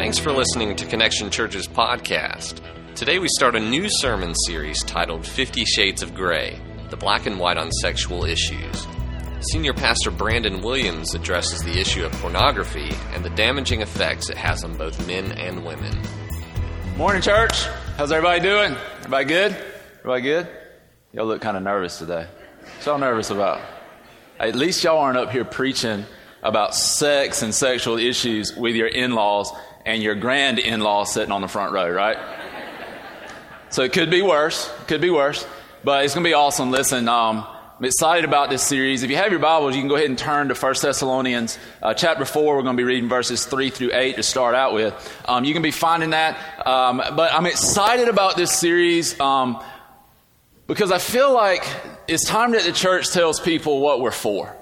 Thanks for listening to Connection Church's podcast. Today we start a new sermon series titled Fifty Shades of Grey The Black and White on Sexual Issues. Senior Pastor Brandon Williams addresses the issue of pornography and the damaging effects it has on both men and women. Morning, church. How's everybody doing? Everybody good? Everybody good? Y'all look kind of nervous today. What's y'all nervous about? At least y'all aren't up here preaching about sex and sexual issues with your in laws and your grand in laws sitting on the front row, right? So it could be worse. Could be worse. But it's going to be awesome. Listen, um, I'm excited about this series. If you have your Bibles, you can go ahead and turn to 1 Thessalonians uh, chapter 4. We're going to be reading verses 3 through 8 to start out with. Um, you can be finding that. Um, but I'm excited about this series um, because I feel like it's time that the church tells people what we're for.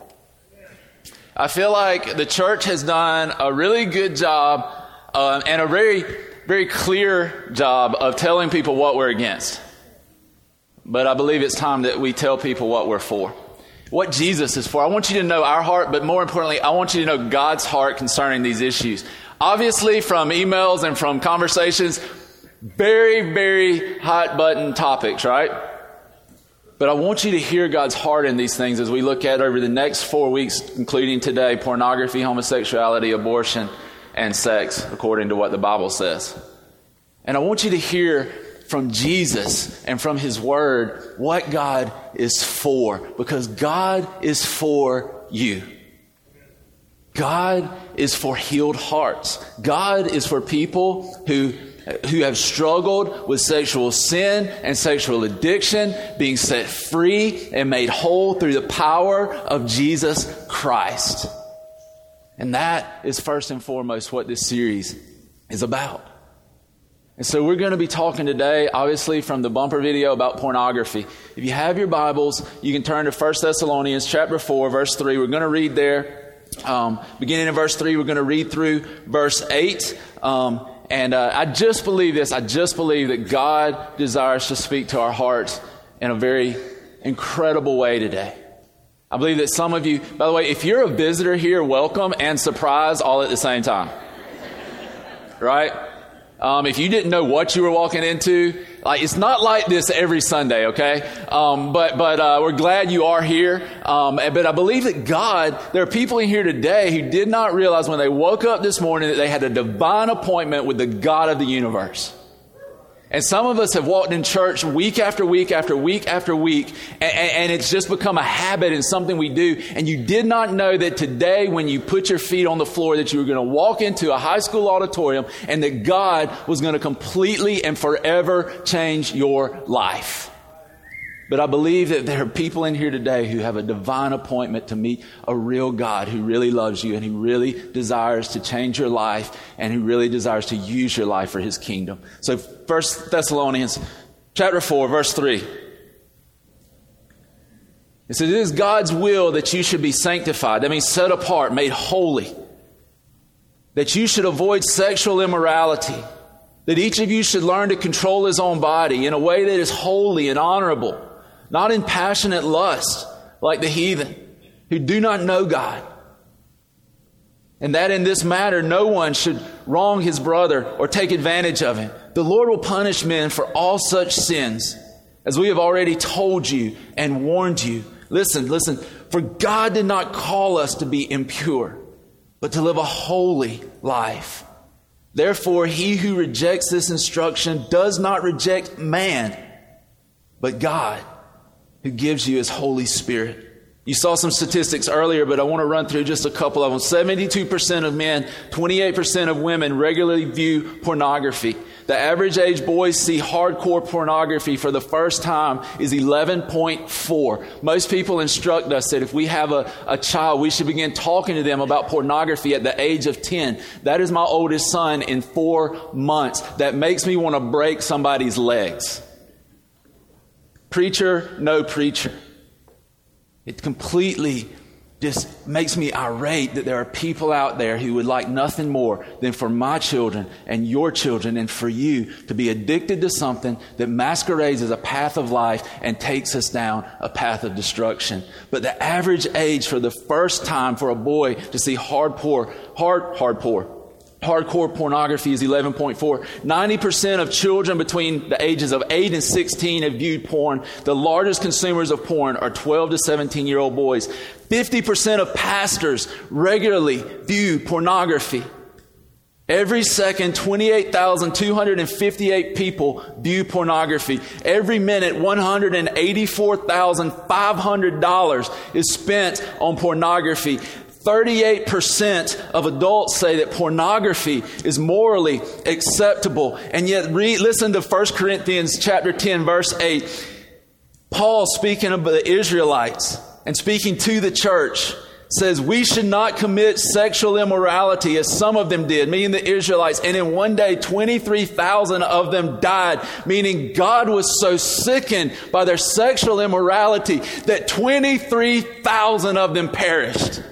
I feel like the church has done a really good job uh, and a very, very clear job of telling people what we're against. But I believe it's time that we tell people what we're for. What Jesus is for. I want you to know our heart, but more importantly, I want you to know God's heart concerning these issues. Obviously, from emails and from conversations, very, very hot button topics, right? But I want you to hear God's heart in these things as we look at over the next four weeks, including today pornography, homosexuality, abortion, and sex, according to what the Bible says. And I want you to hear from Jesus and from His Word what God is for, because God is for you. God is for healed hearts. God is for people who who have struggled with sexual sin and sexual addiction being set free and made whole through the power of Jesus Christ. And that is first and foremost what this series is about. And so we're going to be talking today, obviously, from the bumper video about pornography. If you have your Bibles, you can turn to 1 Thessalonians chapter 4, verse 3. We're going to read there. Um, beginning in verse 3, we're going to read through verse 8. Um, and uh, I just believe this. I just believe that God desires to speak to our hearts in a very incredible way today. I believe that some of you, by the way, if you're a visitor here, welcome and surprise all at the same time. Right? Um, if you didn't know what you were walking into, like it's not like this every Sunday, okay? Um, but but uh, we're glad you are here. Um, but I believe that God, there are people in here today who did not realize when they woke up this morning that they had a divine appointment with the God of the universe. And some of us have walked in church week after week after week after week, and, and, it's just become a habit and something we do. And you did not know that today, when you put your feet on the floor, that you were going to walk into a high school auditorium and that God was going to completely and forever change your life. But I believe that there are people in here today who have a divine appointment to meet a real God who really loves you and who really desires to change your life and who really desires to use your life for his kingdom. So, First Thessalonians chapter 4, verse 3. It says, It is God's will that you should be sanctified. That means set apart, made holy. That you should avoid sexual immorality. That each of you should learn to control his own body in a way that is holy and honorable not in passionate lust like the heathen who do not know God. And that in this matter, no one should wrong his brother or take advantage of him. The Lord will punish men for all such sins, as we have already told you and warned you. Listen, listen, for God did not call us to be impure, but to live a holy life. Therefore, he who rejects this instruction does not reject man, but God who gives you his Holy Spirit. You saw some statistics earlier, but I want to run through just a couple of them. 72% of men, 28% of women regularly view pornography. The average age boys see hardcore pornography for the first time is 11.4. Most people instruct us that if we have a, a child, we should begin talking to them about pornography at the age of 10. That is my oldest son in four months. That makes me want to break somebody's legs. Preacher, no preacher. It completely just makes me irate that there are people out there who would like nothing more than for my children and your children and for you to be addicted to something that masquerades as a path of life and takes us down a path of destruction. But the average age for the first time for a boy to see hard poor, hard, hard poor, Hardcore pornography is 11.4. 90% of children between the ages of 8 and 16 have viewed porn. The largest consumers of porn are 12 to 17 year old boys. 50% of pastors regularly view pornography. Every second, 28,258 people view pornography. Every minute, $184,500 is spent on pornography. 38% of adults say that pornography is morally acceptable. And yet, listen to 1 Corinthians chapter 10, verse 8. Paul speaking of the Israelites and speaking to the church says we should not commit sexual immorality as some of them did, meaning the Israelites. And in one day, 23,000 of them died, meaning God was so sickened by their sexual immorality that 23,000 of them perished.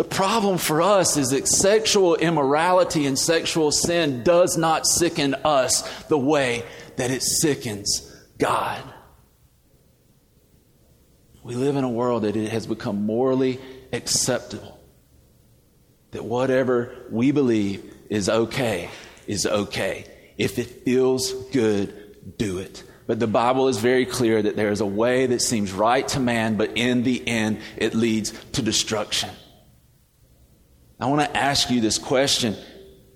The problem for us is that sexual immorality and sexual sin does not sicken us the way that it sickens God. We live in a world that it has become morally acceptable. That whatever we believe is okay is okay. If it feels good, do it. But the Bible is very clear that there is a way that seems right to man, but in the end, it leads to destruction. I want to ask you this question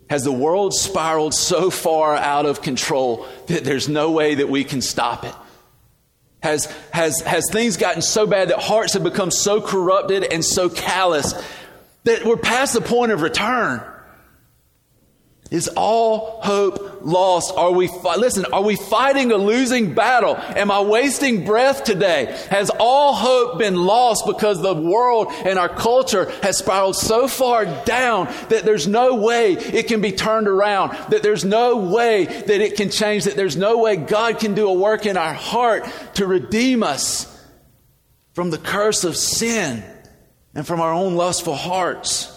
Has the world spiraled so far out of control that there's no way that we can stop it? Has, has, has things gotten so bad that hearts have become so corrupted and so callous that we're past the point of return? Is all hope lost? Are we, fi- listen, are we fighting a losing battle? Am I wasting breath today? Has all hope been lost because the world and our culture has spiraled so far down that there's no way it can be turned around, that there's no way that it can change, that there's no way God can do a work in our heart to redeem us from the curse of sin and from our own lustful hearts?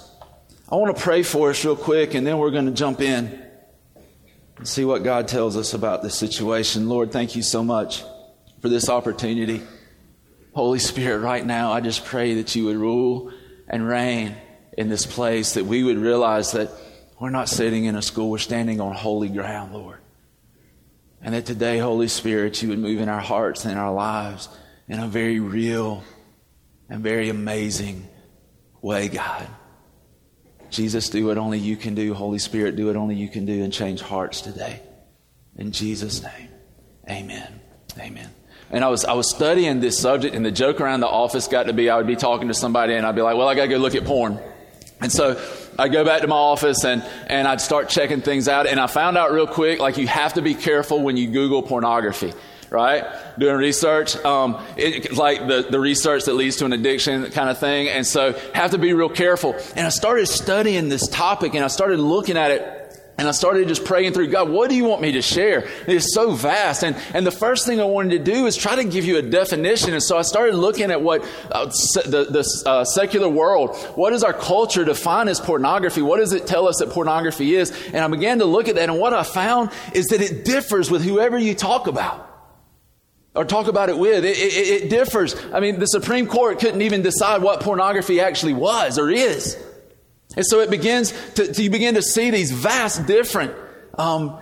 I want to pray for us real quick, and then we're going to jump in and see what God tells us about this situation. Lord, thank you so much for this opportunity. Holy Spirit, right now, I just pray that you would rule and reign in this place, that we would realize that we're not sitting in a school, we're standing on holy ground, Lord. And that today, Holy Spirit, you would move in our hearts and in our lives in a very real and very amazing way, God. Jesus, do what only you can do. Holy Spirit, do what only you can do and change hearts today. In Jesus' name, amen. Amen. And I was, I was studying this subject, and the joke around the office got to be I would be talking to somebody, and I'd be like, well, I got to go look at porn. And so I'd go back to my office and, and I'd start checking things out. And I found out real quick, like, you have to be careful when you Google pornography right? Doing research, um, it, like the, the research that leads to an addiction kind of thing. And so have to be real careful. And I started studying this topic and I started looking at it and I started just praying through, God, what do you want me to share? It's so vast. And, and the first thing I wanted to do is try to give you a definition. And so I started looking at what uh, se- the, the uh, secular world, what does our culture define as pornography? What does it tell us that pornography is? And I began to look at that. And what I found is that it differs with whoever you talk about or talk about it with. It, it, it, differs. I mean, the Supreme Court couldn't even decide what pornography actually was or is. And so it begins to, to you begin to see these vast different um,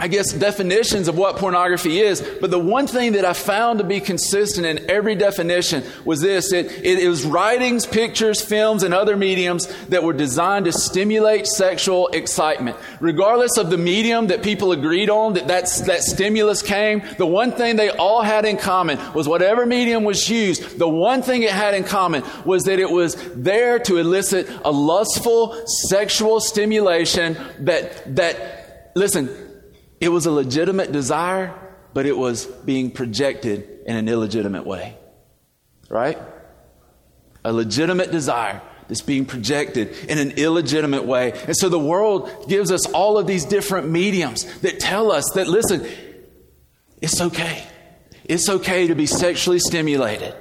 I guess, definitions of what pornography is. But the one thing that I found to be consistent in every definition was this it, it, it, was writings, pictures, films, and other mediums that were designed to stimulate sexual excitement. Regardless of the medium that people agreed on, that that's, that stimulus came, the one thing they all had in common was whatever medium was used, the one thing it had in common was that it was there to elicit a lustful sexual stimulation that, that, listen, it was a legitimate desire, but it was being projected in an illegitimate way. Right? A legitimate desire that's being projected in an illegitimate way. And so the world gives us all of these different mediums that tell us that, listen, it's okay. It's okay to be sexually stimulated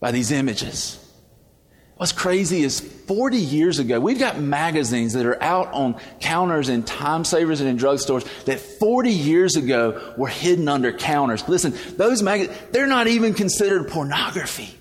by these images. What's crazy is 40 years ago, we've got magazines that are out on counters in time savers and in drugstores that 40 years ago were hidden under counters. Listen, those magazines, they're not even considered pornography.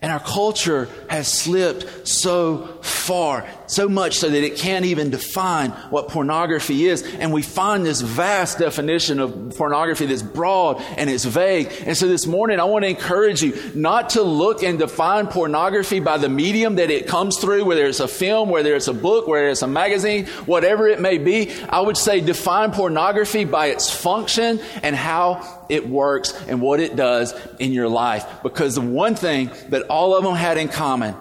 And our culture has slipped so far, so much so that it can't even define what pornography is. And we find this vast definition of pornography that's broad and it's vague. And so this morning, I want to encourage you not to look and define pornography by the medium that it comes through, whether it's a film, whether it's a book, whether it's a magazine, whatever it may be. I would say define pornography by its function and how it works and what it does in your life. Because the one thing that all of them had in common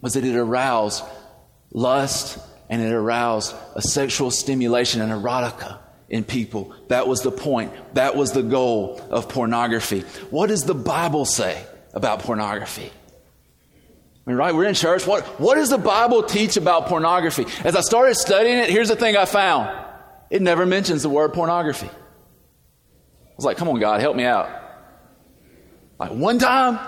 was that it aroused lust and it aroused a sexual stimulation and erotica in people. That was the point. That was the goal of pornography. What does the Bible say about pornography? I mean, right? We're in church. What, what does the Bible teach about pornography? As I started studying it, here's the thing I found. It never mentions the word pornography I was like, come on, God, help me out. Like one time,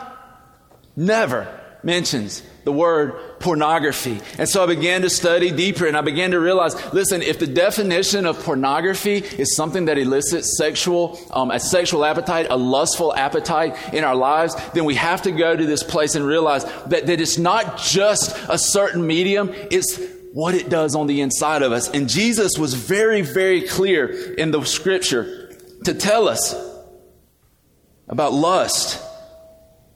never mentions the word pornography. And so I began to study deeper and I began to realize, listen, if the definition of pornography is something that elicits sexual, um, a sexual appetite, a lustful appetite in our lives, then we have to go to this place and realize that, that it's not just a certain medium, it's what it does on the inside of us. And Jesus was very, very clear in the scripture to tell us about lust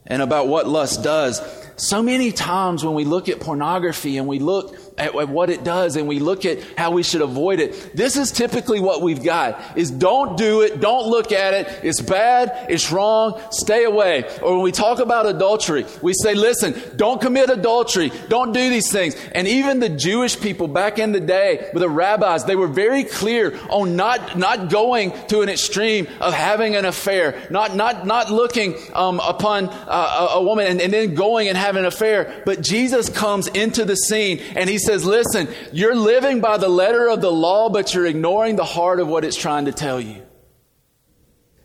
and about what lust does. So many times when we look at pornography and we look at, at what it does and we look at how we should avoid it. This is typically what we've got is don't do it. Don't look at it. It's bad. It's wrong. Stay away. Or when we talk about adultery, we say, listen, don't commit adultery. Don't do these things. And even the Jewish people back in the day with the rabbis, they were very clear on not, not going to an extreme of having an affair, not, not, not looking um, upon uh, a, a woman and, and then going and having an affair. But Jesus comes into the scene and he says, listen, you're living by the letter of the law, but you're ignoring the heart of what it's trying to tell you.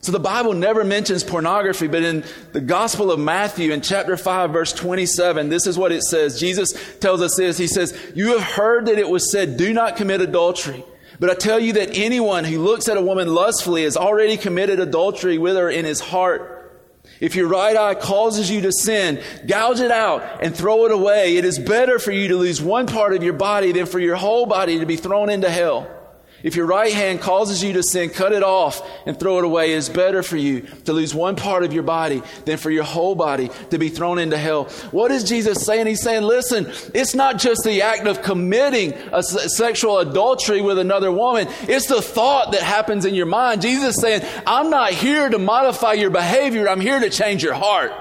So the Bible never mentions pornography, but in the Gospel of Matthew in chapter 5 verse 27, this is what it says. Jesus tells us this. He says, you have heard that it was said, do not commit adultery. But I tell you that anyone who looks at a woman lustfully has already committed adultery with her in his heart. If your right eye causes you to sin, gouge it out and throw it away. It is better for you to lose one part of your body than for your whole body to be thrown into hell. If your right hand causes you to sin, cut it off and throw it away. It is better for you to lose one part of your body than for your whole body to be thrown into hell. What is Jesus saying? He's saying, listen, it's not just the act of committing a sexual adultery with another woman. It's the thought that happens in your mind. Jesus is saying, I'm not here to modify your behavior. I'm here to change your heart.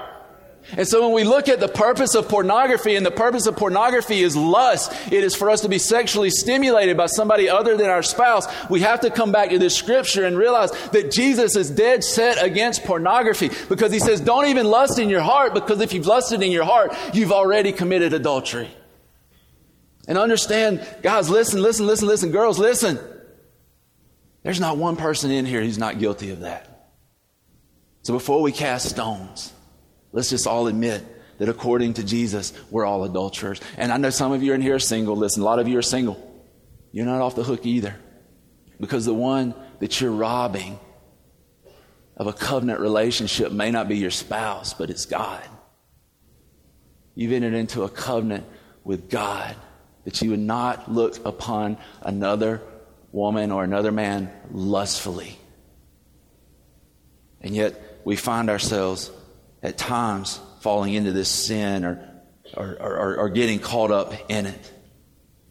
And so when we look at the purpose of pornography, and the purpose of pornography is lust, it is for us to be sexually stimulated by somebody other than our spouse, we have to come back to this scripture and realize that Jesus is dead set against pornography because he says, don't even lust in your heart because if you've lusted in your heart, you've already committed adultery. And understand, guys, listen, listen, listen, listen, girls, listen. There's not one person in here who's not guilty of that. So before we cast stones, Let's just all admit that according to Jesus, we're all adulterers. And I know some of you in here are single. Listen, a lot of you are single. You're not off the hook either. Because the one that you're robbing of a covenant relationship may not be your spouse, but it's God. You've entered into a covenant with God that you would not look upon another woman or another man lustfully. And yet we find ourselves at times falling into this sin or, or, or, or getting caught up in it.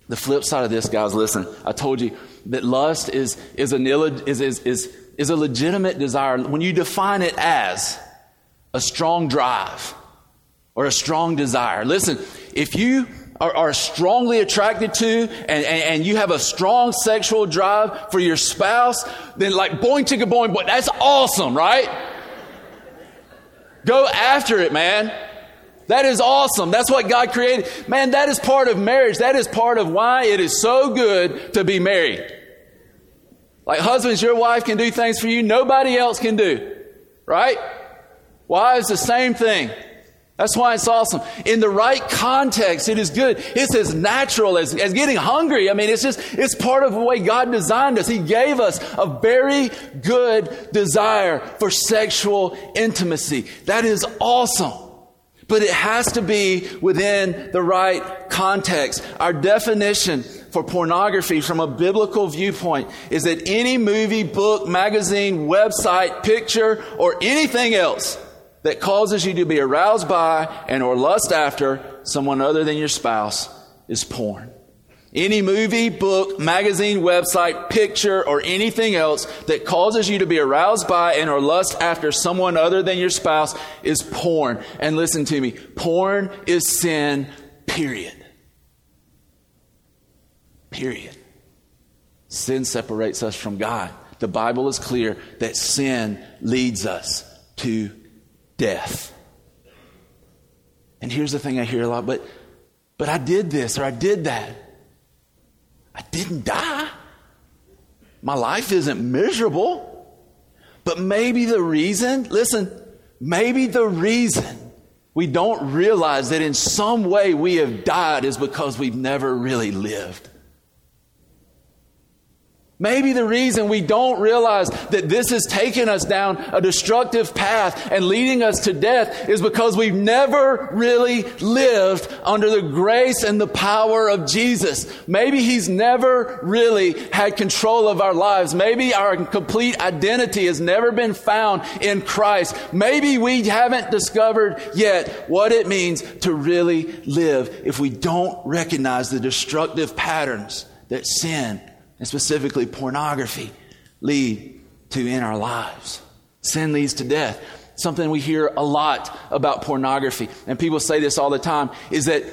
The flip side of this, guys, listen, I told you that lust is, is, an is, is, is, is a legitimate desire when you define it as a strong drive or a strong desire. Listen, if you are, are strongly attracted to and, and, and, you have a strong sexual drive for your spouse, then like boing chicka boing boing, that's awesome, right? Go after it, man. That is awesome. That's what God created. Man, that is part of marriage. That is part of why it is so good to be married. Like husbands, your wife can do things for you nobody else can do. Right? Wives, the same thing. That's why it's awesome. In the right context, it is good. It's as natural as, as getting hungry. I mean, it's just, it's part of the way God designed us. He gave us a very good desire for sexual intimacy. That is awesome. But it has to be within the right context. Our definition for pornography from a biblical viewpoint is that any movie, book, magazine, website, picture, or anything else that causes you to be aroused by and or lust after someone other than your spouse is porn. Any movie, book, magazine, website, picture, or anything else that causes you to be aroused by and or lust after someone other than your spouse is porn. And listen to me, porn is sin, period. Period. Sin separates us from God. The Bible is clear that sin leads us to death. And here's the thing I hear a lot, but but I did this or I did that. I didn't die. My life isn't miserable. But maybe the reason, listen, maybe the reason we don't realize that in some way we have died is because we've never really lived. Maybe the reason we don't realize that this has taken us down a destructive path and leading us to death is because we've never really lived under the grace and the power of Jesus. Maybe He's never really had control of our lives. Maybe our complete identity has never been found in Christ. Maybe we haven't discovered yet what it means to really live if we don't recognize the destructive patterns that sin and specifically pornography, lead to in our lives. Sin leads to death. Something we hear a lot about pornography, and people say this all the time, is that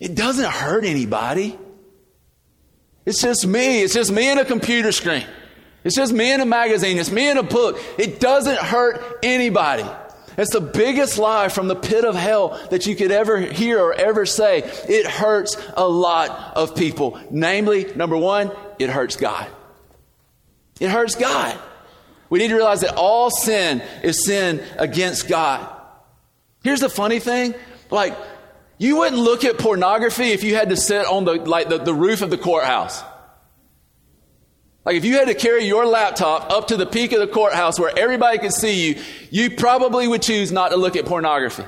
it doesn't hurt anybody. It's just me. It's just me and a computer screen. It's just me and a magazine. It's me and a book. It doesn't hurt anybody. It's the biggest lie from the pit of hell that you could ever hear or ever say. It hurts a lot of people. Namely, number one, it hurts God. It hurts God. We need to realize that all sin is sin against God. Here's the funny thing like, you wouldn't look at pornography if you had to sit on the, like the, the roof of the courthouse. Like if you had to carry your laptop up to the peak of the courthouse where everybody could see you, you probably would choose not to look at pornography.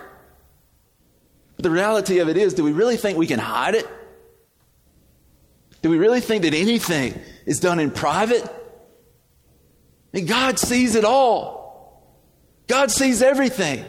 But the reality of it is, do we really think we can hide it? Do we really think that anything is done in private? And God sees it all. God sees everything.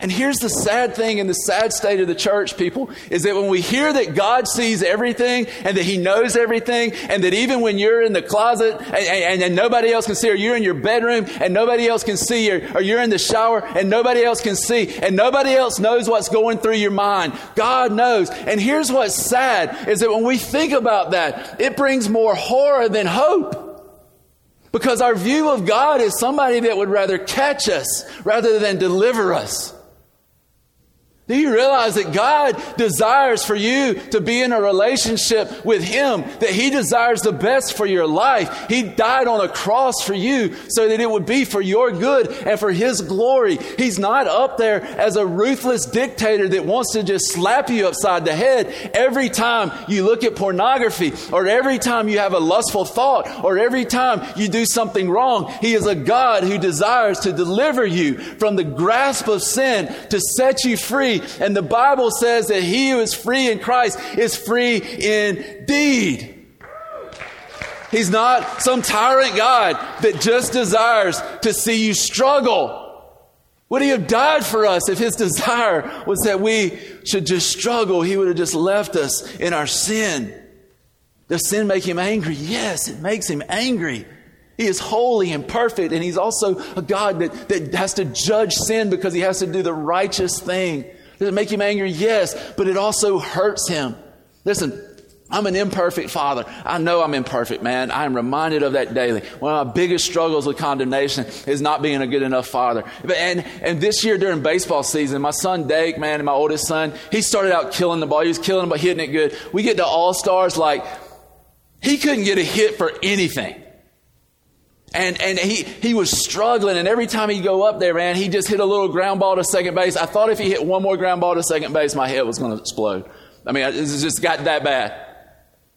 And here's the sad thing and the sad state of the church, people, is that when we hear that God sees everything and that He knows everything, and that even when you're in the closet and, and, and nobody else can see, or you're in your bedroom and nobody else can see, or, or you're in the shower and nobody else can see, and nobody else knows what's going through your mind, God knows. And here's what's sad is that when we think about that, it brings more horror than hope. Because our view of God is somebody that would rather catch us rather than deliver us. Do you realize that God desires for you to be in a relationship with Him? That He desires the best for your life. He died on a cross for you so that it would be for your good and for His glory. He's not up there as a ruthless dictator that wants to just slap you upside the head every time you look at pornography or every time you have a lustful thought or every time you do something wrong. He is a God who desires to deliver you from the grasp of sin, to set you and the Bible says that he who is free in Christ is free indeed. He's not some tyrant God that just desires to see you struggle. Would he have died for us if his desire was that we should just struggle? He would have just left us in our sin. Does sin make him angry? Yes, it makes him angry. He is holy and perfect, and he's also a God that, that has to judge sin because he has to do the righteous thing. Does it make him angry? Yes, but it also hurts him. Listen, I'm an imperfect father. I know I'm imperfect, man. I am reminded of that daily. One of my biggest struggles with condemnation is not being a good enough father. And, and this year during baseball season, my son Dake, man, and my oldest son, he started out killing the ball. He was killing ball, hitting it good. We get to all stars, like, he couldn't get a hit for anything. And, and he, he was struggling, and every time he'd go up there, man, he just hit a little ground ball to second base. I thought if he hit one more ground ball to second base, my head was going to explode. I mean, it just got that bad.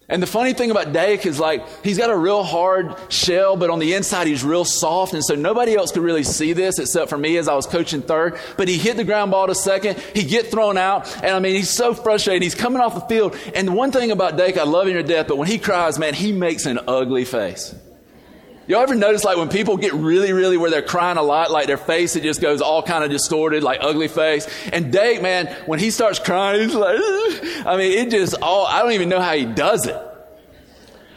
And the funny thing about Dake is like, he's got a real hard shell, but on the inside he's real soft. And so nobody else could really see this except for me as I was coaching third. But he hit the ground ball to second. He get thrown out. And I mean, he's so frustrated. He's coming off the field. And the one thing about Dake, I love him to death, but when he cries, man, he makes an ugly face. Y'all ever notice like when people get really, really where they're crying a lot, like their face, it just goes all kind of distorted, like ugly face. And Dave, man, when he starts crying, he's like, I mean, it just all, I don't even know how he does it.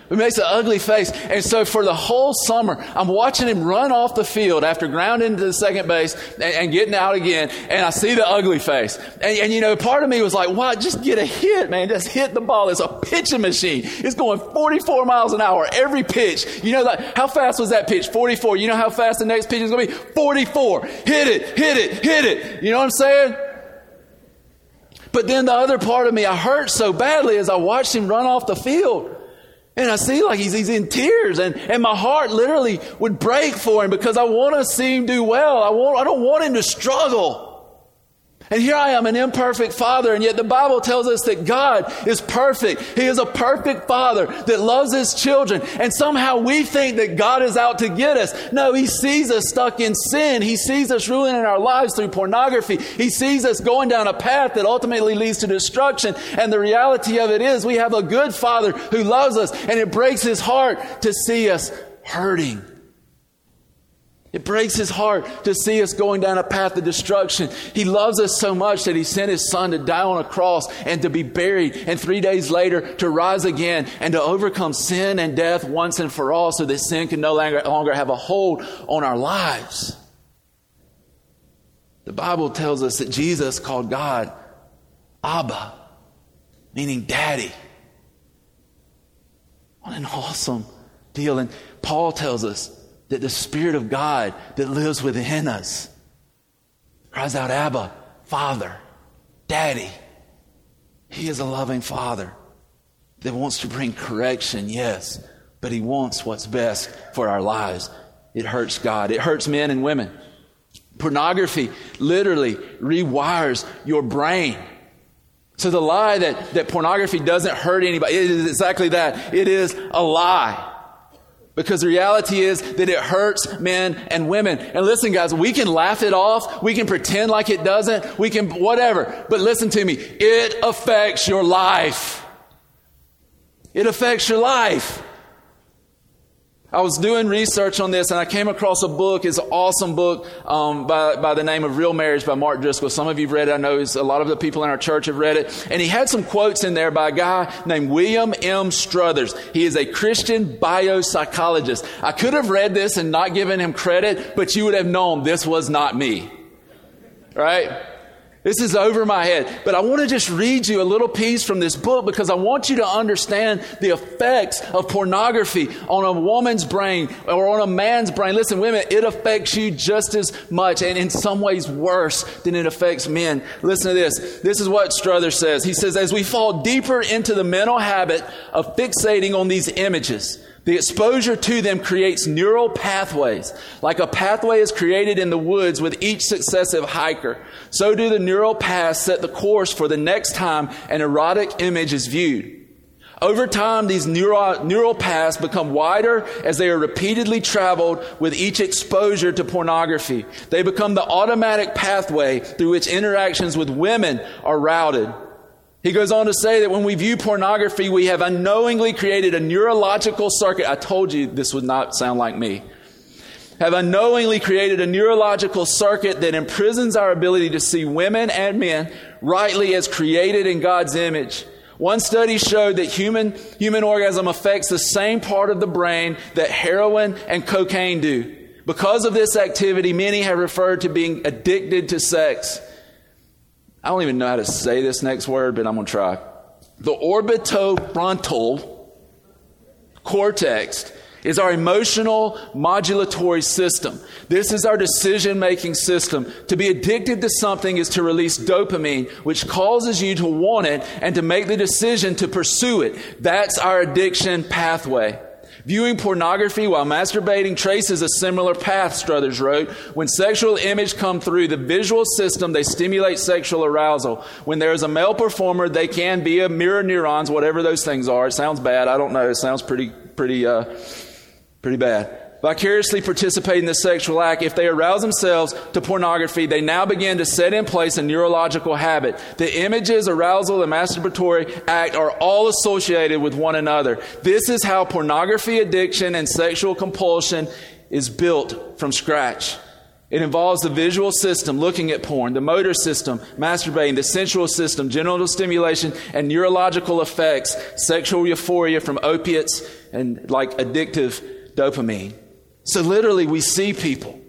He makes an ugly face. And so for the whole summer, I'm watching him run off the field after grounding into the second base and, and getting out again. And I see the ugly face. And, and, you know, part of me was like, wow, just get a hit, man. Just hit the ball. It's a pitching machine. It's going 44 miles an hour every pitch. You know, like, how fast was that pitch? 44. You know how fast the next pitch is going to be? 44. Hit it, hit it, hit it. You know what I'm saying? But then the other part of me, I hurt so badly as I watched him run off the field. And I see like he's, he's in tears and, and my heart literally would break for him because I want to see him do well. I want, I don't want him to struggle. And here I am, an imperfect father, and yet the Bible tells us that God is perfect. He is a perfect father that loves his children. And somehow we think that God is out to get us. No, he sees us stuck in sin. He sees us ruining our lives through pornography. He sees us going down a path that ultimately leads to destruction. And the reality of it is we have a good father who loves us, and it breaks his heart to see us hurting. It breaks his heart to see us going down a path of destruction. He loves us so much that he sent his son to die on a cross and to be buried, and three days later to rise again and to overcome sin and death once and for all so that sin can no longer, have a hold on our lives. The Bible tells us that Jesus called God Abba, meaning daddy. What an awesome deal. And Paul tells us that the Spirit of God that lives within us cries out, Abba, Father, Daddy. He is a loving Father that wants to bring correction, yes, but He wants what's best for our lives. It hurts God, it hurts men and women. Pornography literally rewires your brain. So the lie that, that pornography doesn't hurt anybody, it is exactly that. It is a lie. Because the reality is that it hurts men and women. And listen, guys, we can laugh it off. We can pretend like it doesn't. We can whatever. But listen to me. It affects your life. It affects your life. I was doing research on this and I came across a book. It's an awesome book um, by, by the name of Real Marriage by Mark Driscoll. Some of you have read it. I know a lot of the people in our church have read it. And he had some quotes in there by a guy named William M. Struthers. He is a Christian biopsychologist. I could have read this and not given him credit, but you would have known this was not me. Right? This is over my head. But I want to just read you a little piece from this book because I want you to understand the effects of pornography on a woman's brain or on a man's brain. Listen, women, it affects you just as much and in some ways worse than it affects men. Listen to this. This is what Struthers says. He says, as we fall deeper into the mental habit of fixating on these images, the exposure to them creates neural pathways. Like a pathway is created in the woods with each successive hiker, so do the neural paths set the course for the next time an erotic image is viewed. Over time, these neural, neural paths become wider as they are repeatedly traveled with each exposure to pornography. They become the automatic pathway through which interactions with women are routed. He goes on to say that when we view pornography, we have unknowingly created a neurological circuit. I told you this would not sound like me. Have unknowingly created a neurological circuit that imprisons our ability to see women and men rightly as created in God's image. One study showed that human, human orgasm affects the same part of the brain that heroin and cocaine do. Because of this activity, many have referred to being addicted to sex. I don't even know how to say this next word, but I'm going to try. The orbitofrontal cortex is our emotional modulatory system. This is our decision making system. To be addicted to something is to release dopamine, which causes you to want it and to make the decision to pursue it. That's our addiction pathway. Viewing pornography while masturbating traces a similar path, Struthers wrote. When sexual images come through the visual system, they stimulate sexual arousal. When there is a male performer, they can be a mirror neurons, whatever those things are. It sounds bad. I don't know. It sounds pretty, pretty, uh, pretty bad vicariously participate in the sexual act, if they arouse themselves to pornography, they now begin to set in place a neurological habit. The images, arousal, and masturbatory act are all associated with one another. This is how pornography addiction and sexual compulsion is built from scratch. It involves the visual system, looking at porn, the motor system, masturbating, the sensual system, genital stimulation, and neurological effects, sexual euphoria from opiates and like addictive dopamine. So literally, we see people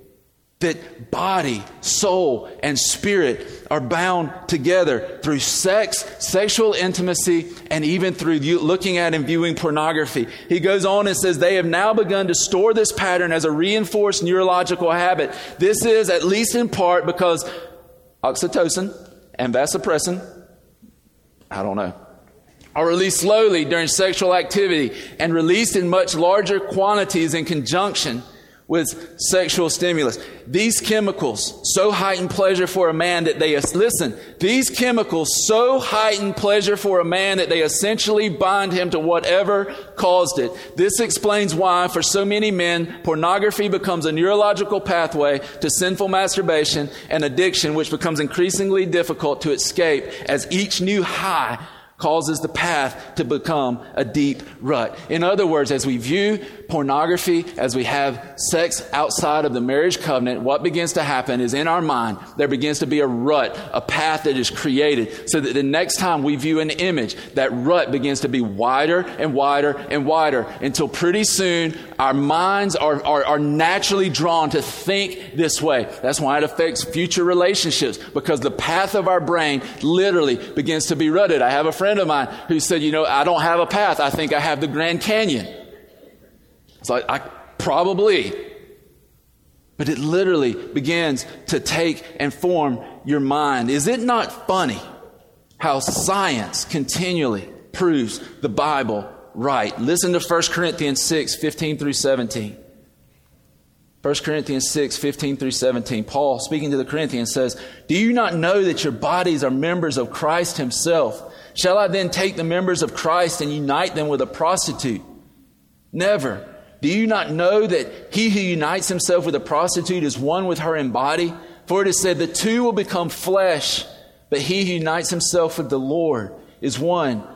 that body, soul, and spirit are bound together through sex, sexual intimacy, and even through looking at and viewing pornography. He goes on and says they have now begun to store this pattern as a reinforced neurological habit. This is, at least in part, because oxytocin and vasopressin, I don't know, are released slowly during sexual activity and released in much larger quantities in conjunction with sexual stimulus. These chemicals so heighten pleasure for a man that they, listen, these chemicals so heighten pleasure for a man that they essentially bind him to whatever caused it. This explains why, for so many men, pornography becomes a neurological pathway to sinful masturbation and addiction, which becomes increasingly difficult to escape as each new high causes the path to become a deep rut. In other words, as we view pornography, as we have sex outside of the marriage covenant, what begins to happen is in our mind, there begins to be a rut, a path that is created so that the next time we view an image, that rut begins to be wider and wider and wider until pretty soon our minds are, are, are naturally drawn to think this way. That's why it affects future relationships because the path of our brain literally begins to be rutted. I have a friend of mine who said, you know, I don't have a path. I think I have the Grand Canyon. So I, I probably, but it literally begins to take and form your mind. Is it not funny how science continually proves the Bible right? Listen to 1 Corinthians 6 15 through 17. 1 Corinthians 6, 15 through 17. Paul, speaking to the Corinthians, says, Do you not know that your bodies are members of Christ Himself? Shall I then take the members of Christ and unite them with a prostitute? Never. Do you not know that he who unites himself with a prostitute is one with her in body? For it is said, The two will become flesh, but he who unites himself with the Lord is one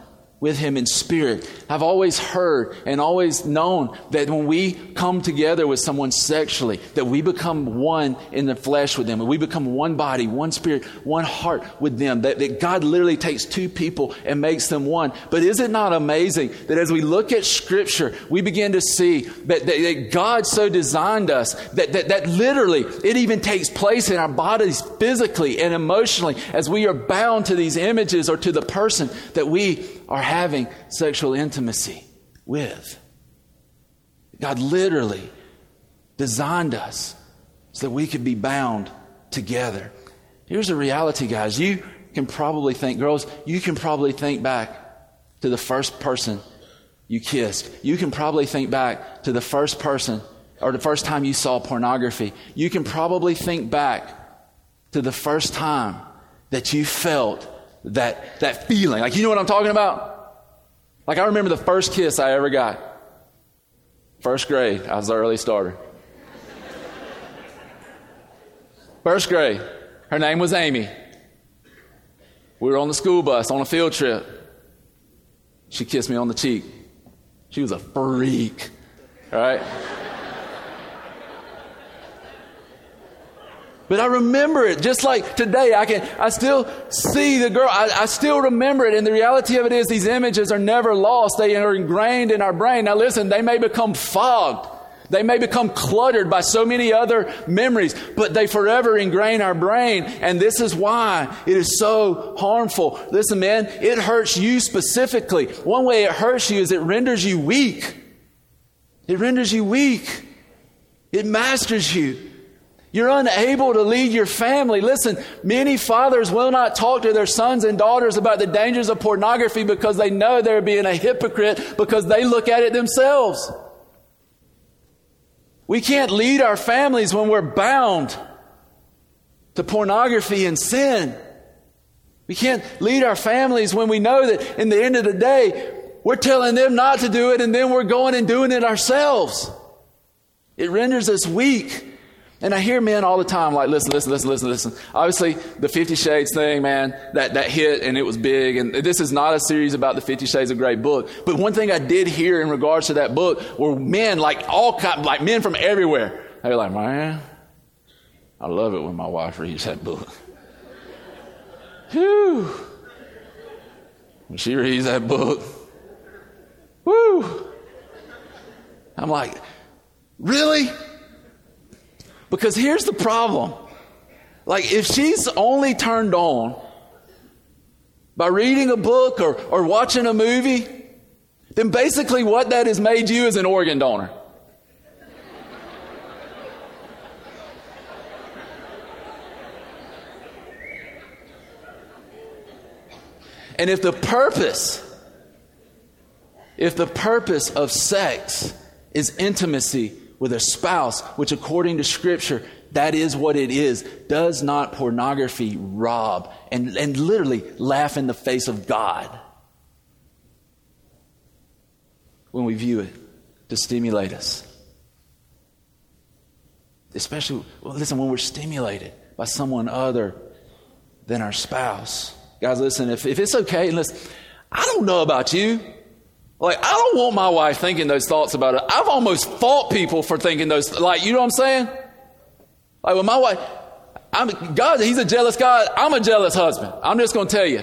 with him in spirit. I've always heard and always known that when we come together with someone sexually, that we become one in the flesh with them, and we become one body, one spirit, one heart with them, that, that God literally takes two people and makes them one. But is it not amazing that as we look at scripture, we begin to see that, that, that God so designed us that, that, that literally it even takes place in our bodies physically and emotionally as we are bound to these images or to the person that we are having sexual intimacy with. God literally designed us so that we could be bound together. Here's the reality, guys. You can probably think, girls, you can probably think back to the first person you kissed. You can probably think back to the first person or the first time you saw pornography. You can probably think back to the first time that you felt that, that feeling. Like, you know what I'm talking about? Like, I remember the first kiss I ever got. First grade, I was the early starter. First grade, her name was Amy. We were on the school bus on a field trip. She kissed me on the cheek. She was a freak, right? But I remember it just like today. I can, I still see the girl. I, I, still remember it. And the reality of it is these images are never lost. They are ingrained in our brain. Now listen, they may become fogged. They may become cluttered by so many other memories, but they forever ingrain our brain. And this is why it is so harmful. Listen, man, it hurts you specifically. One way it hurts you is it renders you weak. It renders you weak. It masters you. You're unable to lead your family. Listen, many fathers will not talk to their sons and daughters about the dangers of pornography because they know they're being a hypocrite because they look at it themselves. We can't lead our families when we're bound to pornography and sin. We can't lead our families when we know that in the end of the day, we're telling them not to do it and then we're going and doing it ourselves. It renders us weak. And I hear men all the time like, listen, listen, listen, listen, listen. Obviously, the Fifty Shades thing, man, that, that hit and it was big. And this is not a series about the Fifty Shades of Grey book. But one thing I did hear in regards to that book were men, like all like men from everywhere. They were like, man, I love it when my wife reads that book. Whew. When she reads that book, whoo. I'm like, really? Because here's the problem. Like, if she's only turned on by reading a book or, or watching a movie, then basically what that has made you is an organ donor. And if the purpose, if the purpose of sex is intimacy with a spouse, which according to Scripture, that is what it is, does not pornography rob and, and literally laugh in the face of God when we view it to stimulate us? Especially, well, listen, when we're stimulated by someone other than our spouse. Guys, listen, if, if it's okay, listen, I don't know about you. Like, I don't want my wife thinking those thoughts about it. I've almost fought people for thinking those, like, you know what I'm saying? Like, when my wife, I'm, God, He's a jealous God. I'm a jealous husband. I'm just going to tell you.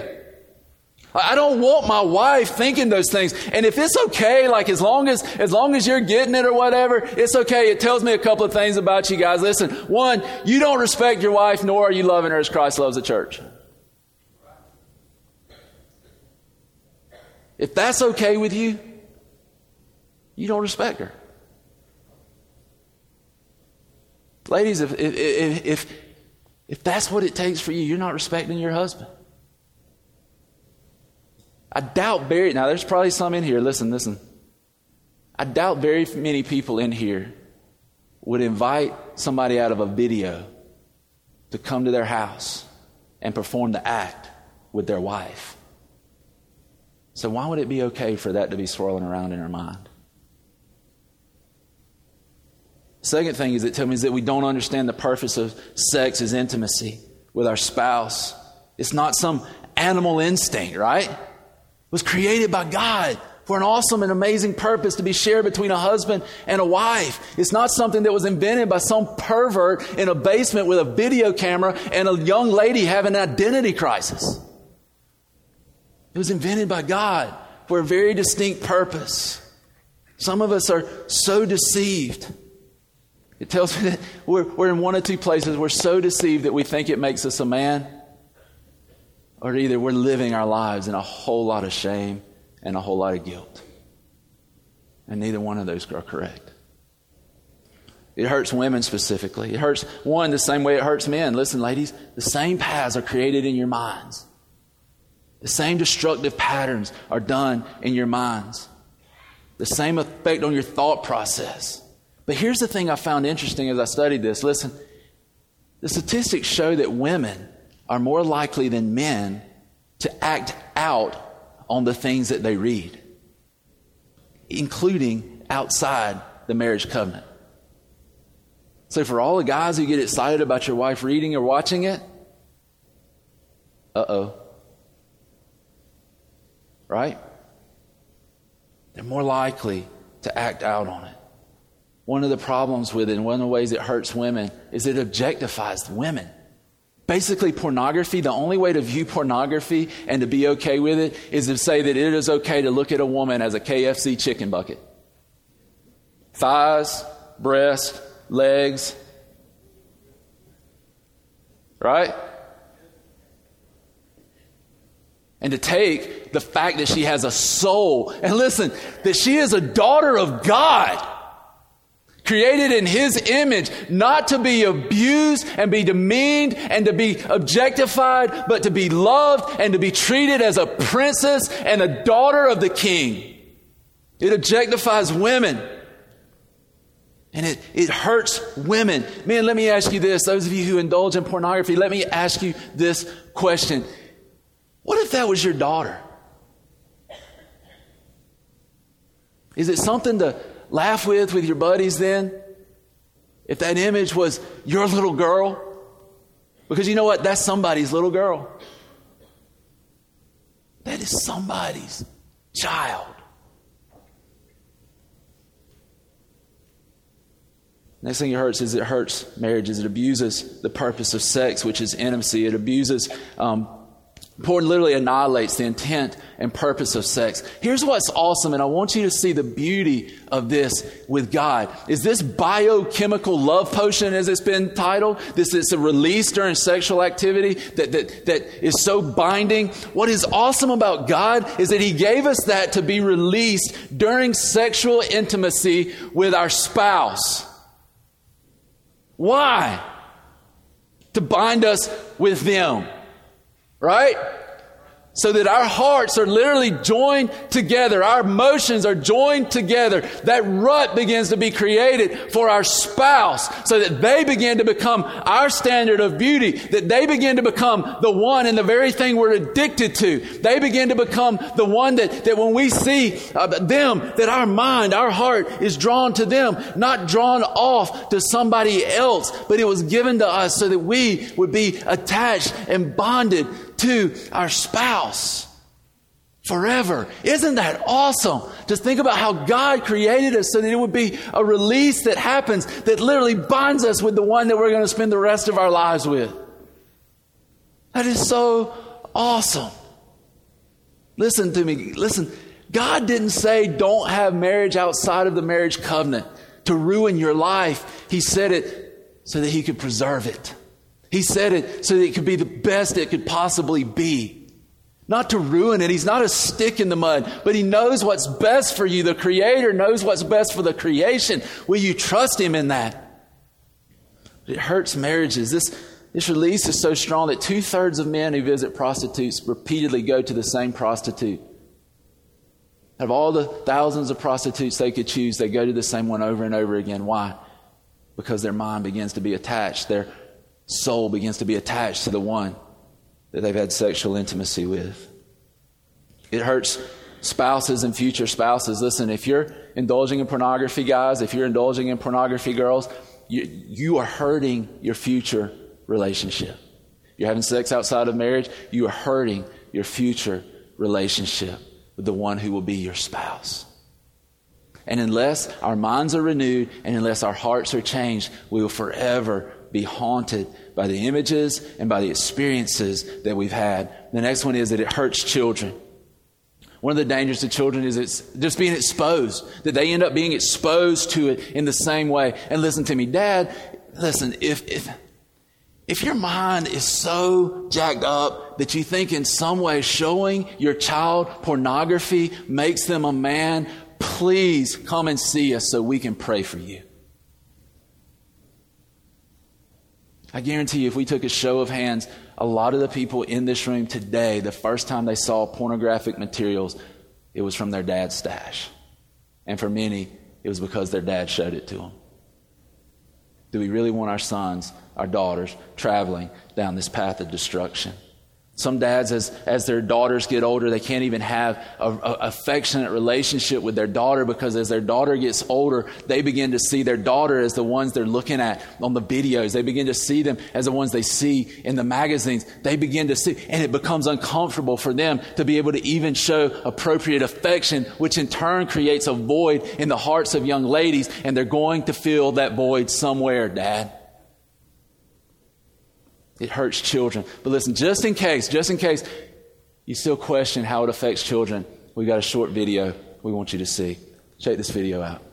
I don't want my wife thinking those things. And if it's okay, like as long as, as long as you're getting it or whatever, it's okay. It tells me a couple of things about you guys. Listen, one, you don't respect your wife, nor are you loving her as Christ loves the church. If that's okay with you, you don't respect her. Ladies, if, if, if, if that's what it takes for you, you're not respecting your husband. I doubt very, now there's probably some in here, listen, listen. I doubt very many people in here would invite somebody out of a video to come to their house and perform the act with their wife. So, why would it be okay for that to be swirling around in our mind? Second thing is it tells me is that we don't understand the purpose of sex as intimacy with our spouse. It's not some animal instinct, right? It was created by God for an awesome and amazing purpose to be shared between a husband and a wife. It's not something that was invented by some pervert in a basement with a video camera and a young lady having an identity crisis. It was invented by God for a very distinct purpose. Some of us are so deceived. It tells me that we're, we're in one of two places. We're so deceived that we think it makes us a man, or either we're living our lives in a whole lot of shame and a whole lot of guilt. And neither one of those are correct. It hurts women specifically. It hurts one the same way it hurts men. Listen, ladies, the same paths are created in your minds. The same destructive patterns are done in your minds. The same effect on your thought process. But here's the thing I found interesting as I studied this. Listen, the statistics show that women are more likely than men to act out on the things that they read, including outside the marriage covenant. So, for all the guys who get excited about your wife reading or watching it, uh oh right? They're more likely to act out on it. One of the problems with it, and one of the ways it hurts women, is it objectifies women. Basically, pornography, the only way to view pornography and to be okay with it is to say that it is okay to look at a woman as a KFC chicken bucket. Thighs, breasts, legs. Right? And to take the fact that she has a soul, and listen, that she is a daughter of God, created in His image, not to be abused and be demeaned and to be objectified, but to be loved and to be treated as a princess and a daughter of the King. It objectifies women. And it, it hurts women. Man, let me ask you this. Those of you who indulge in pornography, let me ask you this question. What if that was your daughter? Is it something to laugh with with your buddies then? If that image was your little girl? Because you know what? That's somebody's little girl. That is somebody's child. Next thing it hurts is it hurts marriages. It abuses the purpose of sex, which is intimacy. It abuses, um, porn literally annihilates the intent and purpose of sex. Here's what's awesome, and I want you to see the beauty of this with God. Is this biochemical love potion, as it's been titled? This is a release during sexual activity that, that, that is so binding. What is awesome about God is that He gave us that to be released during sexual intimacy with our spouse. Why? To bind us with them. Right? so that our hearts are literally joined together. Our emotions are joined together. That rut begins to be created for our spouse so that they begin to become our standard of beauty, that they begin to become the one and the very thing we're addicted to. They begin to become the one that, that when we see uh, them, that our mind, our heart is drawn to them, not drawn off to somebody else, but it was given to us so that we would be attached and bonded to our spouse forever. Isn't that awesome? Just think about how God created us so that it would be a release that happens that literally binds us with the one that we're going to spend the rest of our lives with. That is so awesome. Listen to me. Listen. God didn't say don't have marriage outside of the marriage covenant to ruin your life. He said it so that He could preserve it. He said it so that it could be the best it could possibly be. Not to ruin it. He's not a stick in the mud, but He knows what's best for you. The Creator knows what's best for the creation. Will you trust Him in that? It hurts marriages. This, this release is so strong that two thirds of men who visit prostitutes repeatedly go to the same prostitute. Out of all the thousands of prostitutes they could choose, they go to the same one over and over again. Why? Because their mind begins to be attached. Their soul begins to be attached to the one that they've had sexual intimacy with. It hurts spouses and future spouses. Listen, if you're indulging in pornography, guys, if you're indulging in pornography, girls, you, you are hurting your future relationship. You're having sex outside of marriage, you are hurting your future relationship with the one who will be your spouse. And unless our minds are renewed and unless our hearts are changed, we will forever be haunted by the images and by the experiences that we've had. The next one is that it hurts children. One of the dangers to children is it's just being exposed, that they end up being exposed to it in the same way. And listen to me, Dad, listen, if, if, if your mind is so jacked up that you think in some way showing your child pornography makes them a man, please come and see us so we can pray for you. I guarantee you, if we took a show of hands, a lot of the people in this room today, the first time they saw pornographic materials, it was from their dad's stash. And for many, it was because their dad showed it to them. Do we really want our sons, our daughters, traveling down this path of destruction? Some dads, as, as their daughters get older, they can't even have a, a, affectionate relationship with their daughter because as their daughter gets older, they begin to see their daughter as the ones they're looking at on the videos. They begin to see them as the ones they see in the magazines. They begin to see, and it becomes uncomfortable for them to be able to even show appropriate affection, which in turn creates a void in the hearts of young ladies, and they're going to fill that void somewhere, Dad. It hurts children. But listen, just in case, just in case you still question how it affects children, we got a short video we want you to see. Check this video out.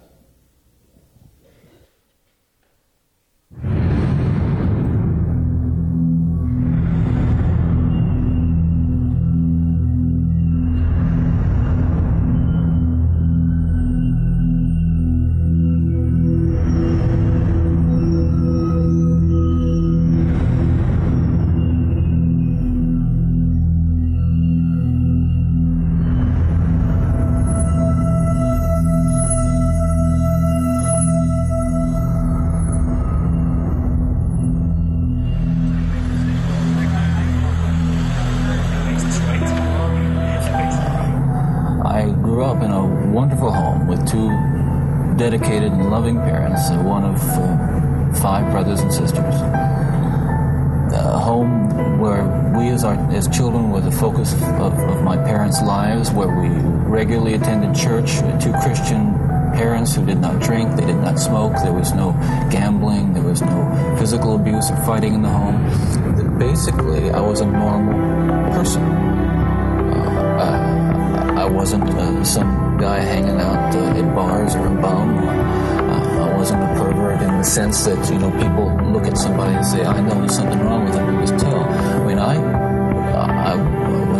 Where we regularly attended church, two Christian parents who did not drink, they did not smoke, there was no gambling, there was no physical abuse or fighting in the home. Basically, I was a normal person. Uh, I, I wasn't uh, some guy hanging out uh, at bars or a bum. Uh, I wasn't a pervert in the sense that you know people look at somebody and say, "I know there's something wrong with them." You just tell. I mean, I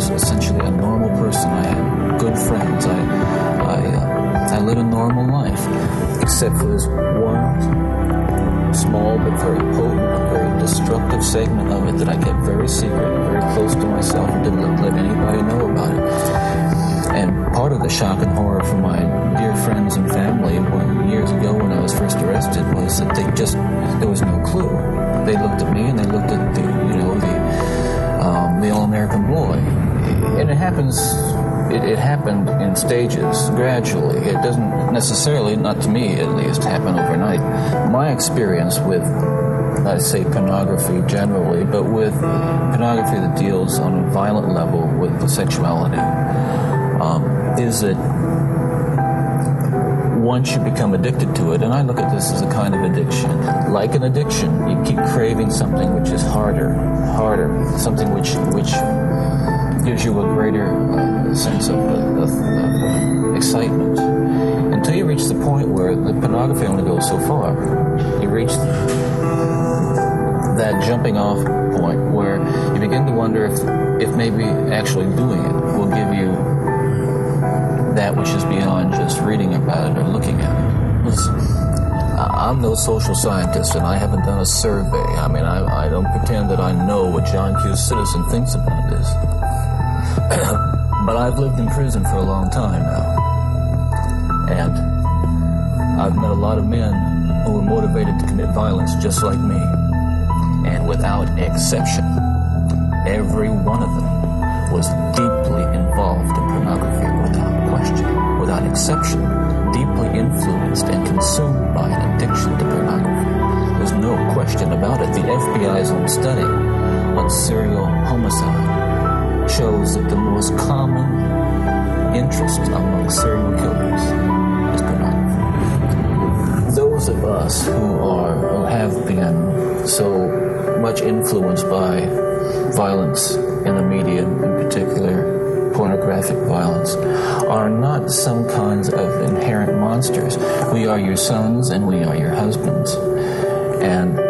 I was essentially a normal person. I have good friends. I I, uh, I led a normal life, except for this one small but very potent, very destructive segment of it that I kept very secret, very close to myself, and didn't let anybody know about it. And part of the shock and horror for my dear friends and family when, years ago when I was first arrested was that they just, there was no clue. They looked at me and they looked at the, you know, the um, the all-American boy. And it happens, it, it happened in stages, gradually. It doesn't necessarily, not to me at least, happen overnight. My experience with I say pornography generally, but with pornography that deals on a violent level with sexuality um, is that once you become addicted to it, and I look at this as a kind of addiction, like an addiction, you keep craving something which is harder, harder, something which which gives you a greater uh, sense of, of, of, excitement, until you reach the point where the pornography only goes so far. You reach that jumping off point where you begin to wonder if if maybe actually doing it will give you that which is beyond just reading about it or looking at it. I'm no social scientist and I haven't done a survey. I mean, I, I don't pretend that I know what John Q. Citizen thinks about this. but I've lived in prison for a long time now. And I've met a lot of men who were motivated to commit violence just like me. And without exception, every one of them was deeply involved in pornography without question, without exception, deeply influenced and consumed by an addiction to pornography. There's no question about it. The FBI's own study on serial homicide shows that the most common interest among serial killers is pornography. Those of us who are who have been so much influenced by violence in the media in particular pornographic violence are not some kinds of inherent monsters. We are your sons and we are your husbands. And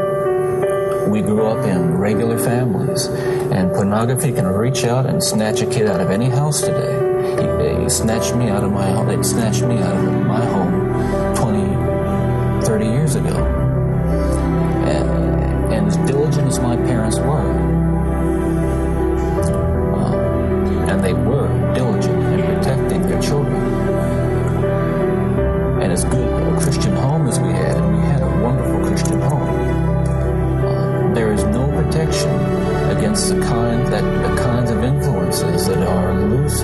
we grew up in regular families. And pornography can reach out and snatch a kid out of any house today. He, he snatched me out of my home. It snatched me out of my home 20, 30 years ago. And, and as diligent as my parents were,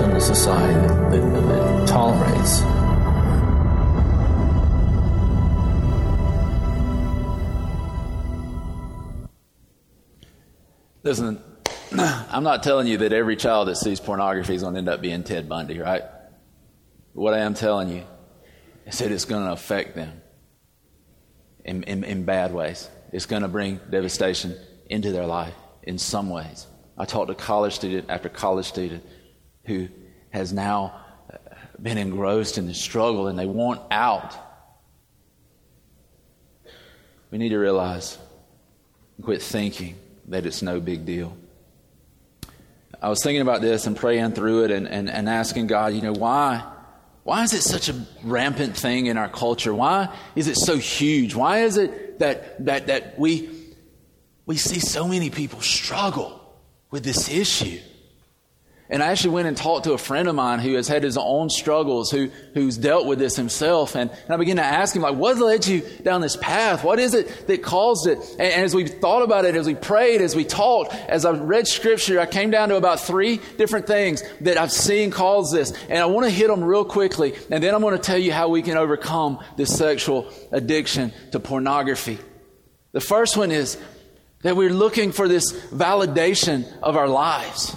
in a society that, that, that tolerates. Listen, I'm not telling you that every child that sees pornography is going to end up being Ted Bundy, right? What I am telling you is that it's going to affect them in, in, in bad ways. It's going to bring devastation into their life in some ways. I talked to college student after college student who has now uh, been engrossed in the struggle and they want out. We need to realize, quit thinking that it's no big deal. I was thinking about this and praying through it and, and, and asking God, you know, why? Why is it such a rampant thing in our culture? Why is it so huge? Why is it that, that, that we, we see so many people struggle with this issue? And I actually went and talked to a friend of mine who has had his own struggles, who, who's dealt with this himself. And, and I began to ask him, like, what led you down this path? What is it that caused it? And, and as we thought about it, as we prayed, as we talked, as I read scripture, I came down to about three different things that I've seen cause this. And I want to hit them real quickly. And then I'm going to tell you how we can overcome this sexual addiction to pornography. The first one is that we're looking for this validation of our lives.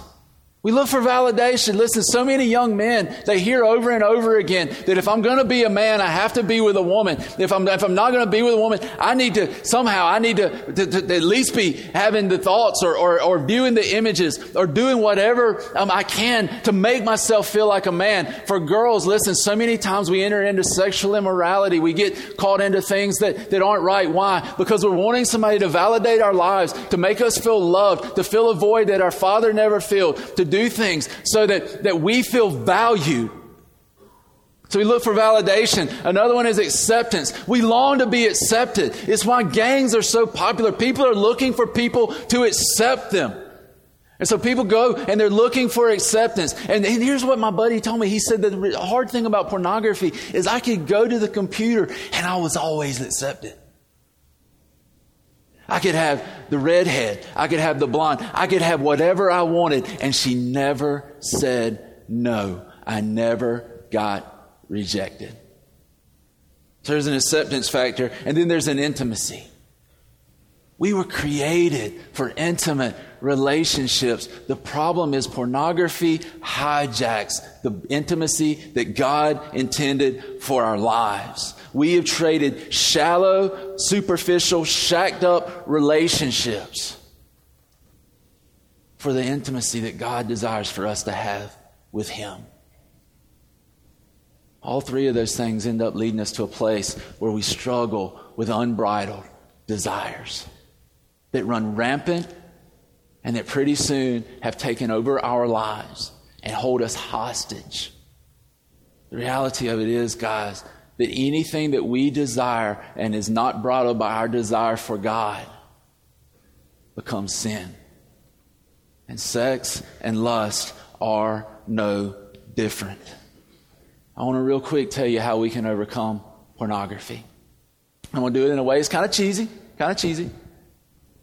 We look for validation. Listen, so many young men, they hear over and over again that if I'm going to be a man, I have to be with a woman. If I'm, if I'm not going to be with a woman, I need to, somehow, I need to, to, to at least be having the thoughts or, or, or viewing the images or doing whatever um, I can to make myself feel like a man. For girls, listen, so many times we enter into sexual immorality. We get caught into things that, that aren't right. Why? Because we're wanting somebody to validate our lives, to make us feel loved, to fill a void that our father never filled, to do things so that, that we feel valued. So we look for validation. Another one is acceptance. We long to be accepted. It's why gangs are so popular. People are looking for people to accept them. And so people go and they're looking for acceptance. And, and here's what my buddy told me. He said the hard thing about pornography is I could go to the computer and I was always accepted. I could have the redhead. I could have the blonde. I could have whatever I wanted. And she never said no. I never got rejected. So there's an acceptance factor, and then there's an intimacy. We were created for intimate relationships. The problem is pornography hijacks the intimacy that God intended for our lives. We have traded shallow, superficial, shacked up relationships for the intimacy that God desires for us to have with Him. All three of those things end up leading us to a place where we struggle with unbridled desires that run rampant and that pretty soon have taken over our lives and hold us hostage. The reality of it is, guys, that anything that we desire and is not brought up by our desire for God becomes sin. And sex and lust are no different. I want to real quick tell you how we can overcome pornography. I'm going to do it in a way it's kind of cheesy, kind of cheesy,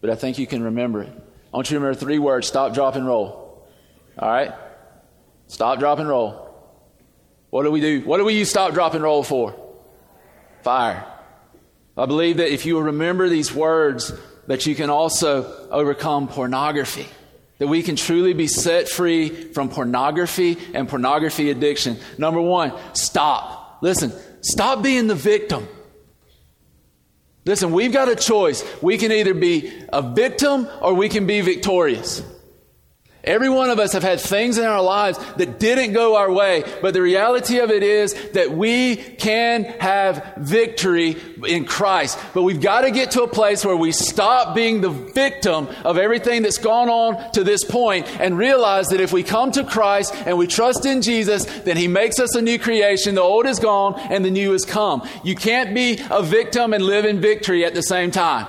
but I think you can remember it. I want you to remember three words stop, drop, and roll. All right? Stop, drop, and roll. What do we do? What do we use stop, drop, and roll for? Fire. I believe that if you remember these words, that you can also overcome pornography. That we can truly be set free from pornography and pornography addiction. Number one, stop. Listen, stop being the victim. Listen, we've got a choice. We can either be a victim or we can be victorious. Every one of us have had things in our lives that didn't go our way, but the reality of it is that we can have victory in Christ. But we've got to get to a place where we stop being the victim of everything that's gone on to this point and realize that if we come to Christ and we trust in Jesus, then He makes us a new creation. The old is gone and the new has come. You can't be a victim and live in victory at the same time.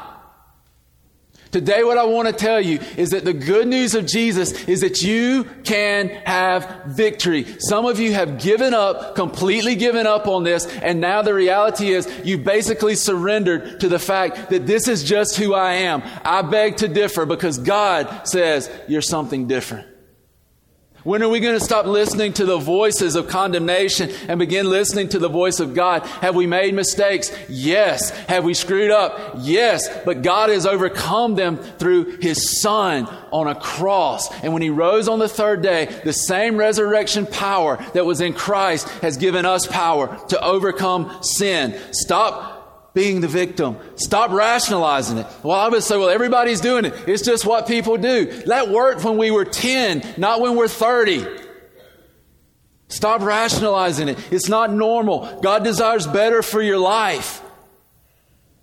Today, what I want to tell you is that the good news of Jesus is that you can have victory. Some of you have given up, completely given up on this, and now the reality is you basically surrendered to the fact that this is just who I am. I beg to differ because God says you're something different. When are we going to stop listening to the voices of condemnation and begin listening to the voice of God? Have we made mistakes? Yes. Have we screwed up? Yes. But God has overcome them through His Son on a cross. And when He rose on the third day, the same resurrection power that was in Christ has given us power to overcome sin. Stop being the victim. Stop rationalizing it. Well, I would say, well, everybody's doing it. It's just what people do. That worked when we were 10, not when we're 30. Stop rationalizing it. It's not normal. God desires better for your life.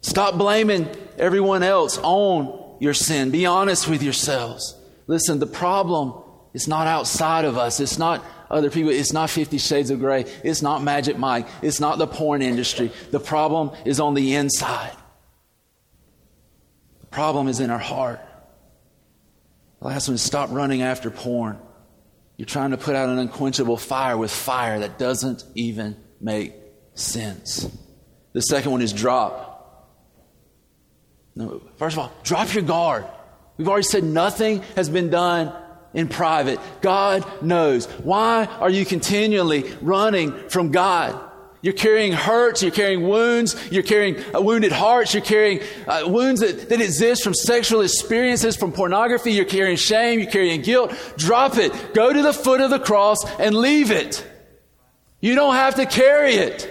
Stop blaming everyone else on your sin. Be honest with yourselves. Listen, the problem is not outside of us. It's not other people. It's not Fifty Shades of Grey. It's not Magic Mike. It's not the porn industry. The problem is on the inside. The problem is in our heart. The last one is stop running after porn. You're trying to put out an unquenchable fire with fire that doesn't even make sense. The second one is drop. No, first of all, drop your guard. We've already said nothing has been done in private. God knows. Why are you continually running from God? You're carrying hurts, you're carrying wounds, you're carrying uh, wounded hearts, you're carrying uh, wounds that, that exist from sexual experiences, from pornography, you're carrying shame, you're carrying guilt. Drop it. Go to the foot of the cross and leave it. You don't have to carry it.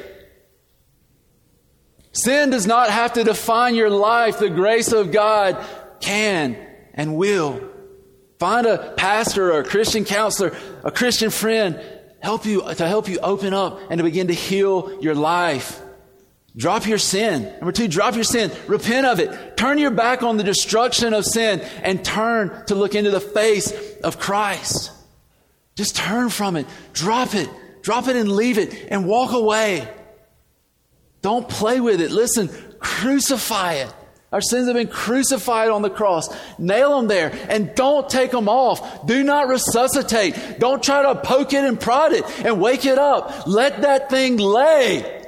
Sin does not have to define your life. The grace of God can and will. Find a pastor or a Christian counselor, a Christian friend help you to help you open up and to begin to heal your life. Drop your sin. Number two, drop your sin. Repent of it. Turn your back on the destruction of sin and turn to look into the face of Christ. Just turn from it. Drop it. Drop it and leave it and walk away. Don't play with it. Listen, crucify it. Our sins have been crucified on the cross. Nail them there and don't take them off. Do not resuscitate. Don't try to poke it and prod it and wake it up. Let that thing lay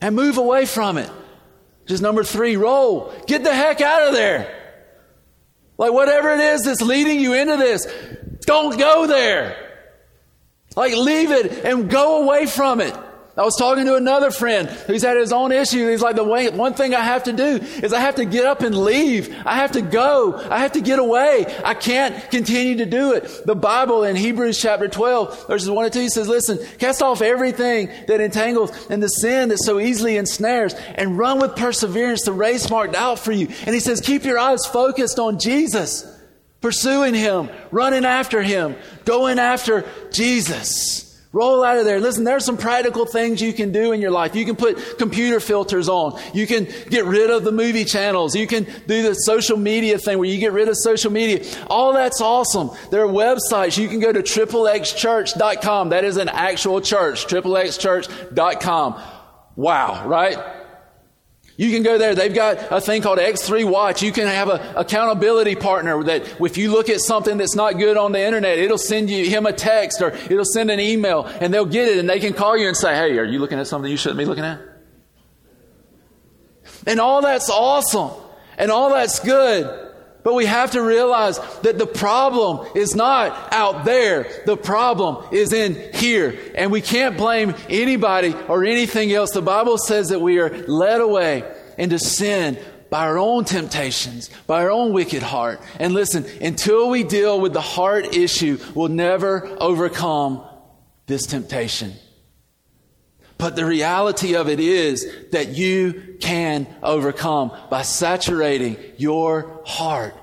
and move away from it. Just number three, roll. Get the heck out of there. Like whatever it is that's leading you into this, don't go there. Like leave it and go away from it. I was talking to another friend who's had his own issue. He's like, the way, one thing I have to do is I have to get up and leave. I have to go. I have to get away. I can't continue to do it. The Bible in Hebrews chapter 12, verses 1 and 2 says, listen, cast off everything that entangles and the sin that so easily ensnares and run with perseverance the race marked out for you. And he says, keep your eyes focused on Jesus, pursuing him, running after him, going after Jesus. Roll out of there. Listen, there's some practical things you can do in your life. You can put computer filters on. You can get rid of the movie channels. You can do the social media thing where you get rid of social media. All that's awesome. There are websites. You can go to XXXchurch.com. That is an actual church. XXXchurch.com. Wow, right? You can go there. They've got a thing called X3 Watch. You can have an accountability partner that if you look at something that's not good on the internet, it'll send you him a text or it'll send an email and they'll get it and they can call you and say, Hey, are you looking at something you shouldn't be looking at? And all that's awesome and all that's good. But we have to realize that the problem is not out there. The problem is in here. And we can't blame anybody or anything else. The Bible says that we are led away into sin by our own temptations, by our own wicked heart. And listen, until we deal with the heart issue, we'll never overcome this temptation. But the reality of it is that you can overcome by saturating your heart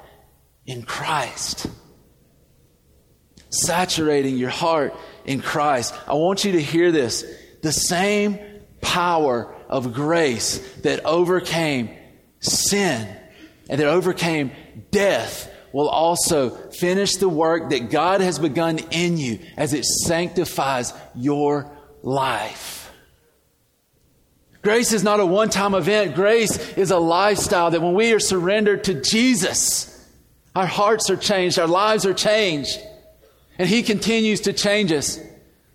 in Christ. Saturating your heart in Christ. I want you to hear this. The same power of grace that overcame sin and that overcame death will also finish the work that God has begun in you as it sanctifies your life. Grace is not a one time event. Grace is a lifestyle that when we are surrendered to Jesus, our hearts are changed, our lives are changed, and He continues to change us.